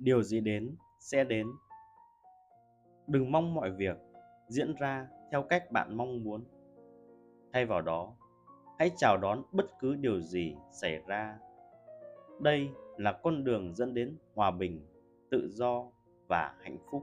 điều gì đến, sẽ đến. Đừng mong mọi việc diễn ra theo cách bạn mong muốn. Thay vào đó, hãy chào đón bất cứ điều gì xảy ra. Đây là con đường dẫn đến hòa bình, tự do và hạnh phúc.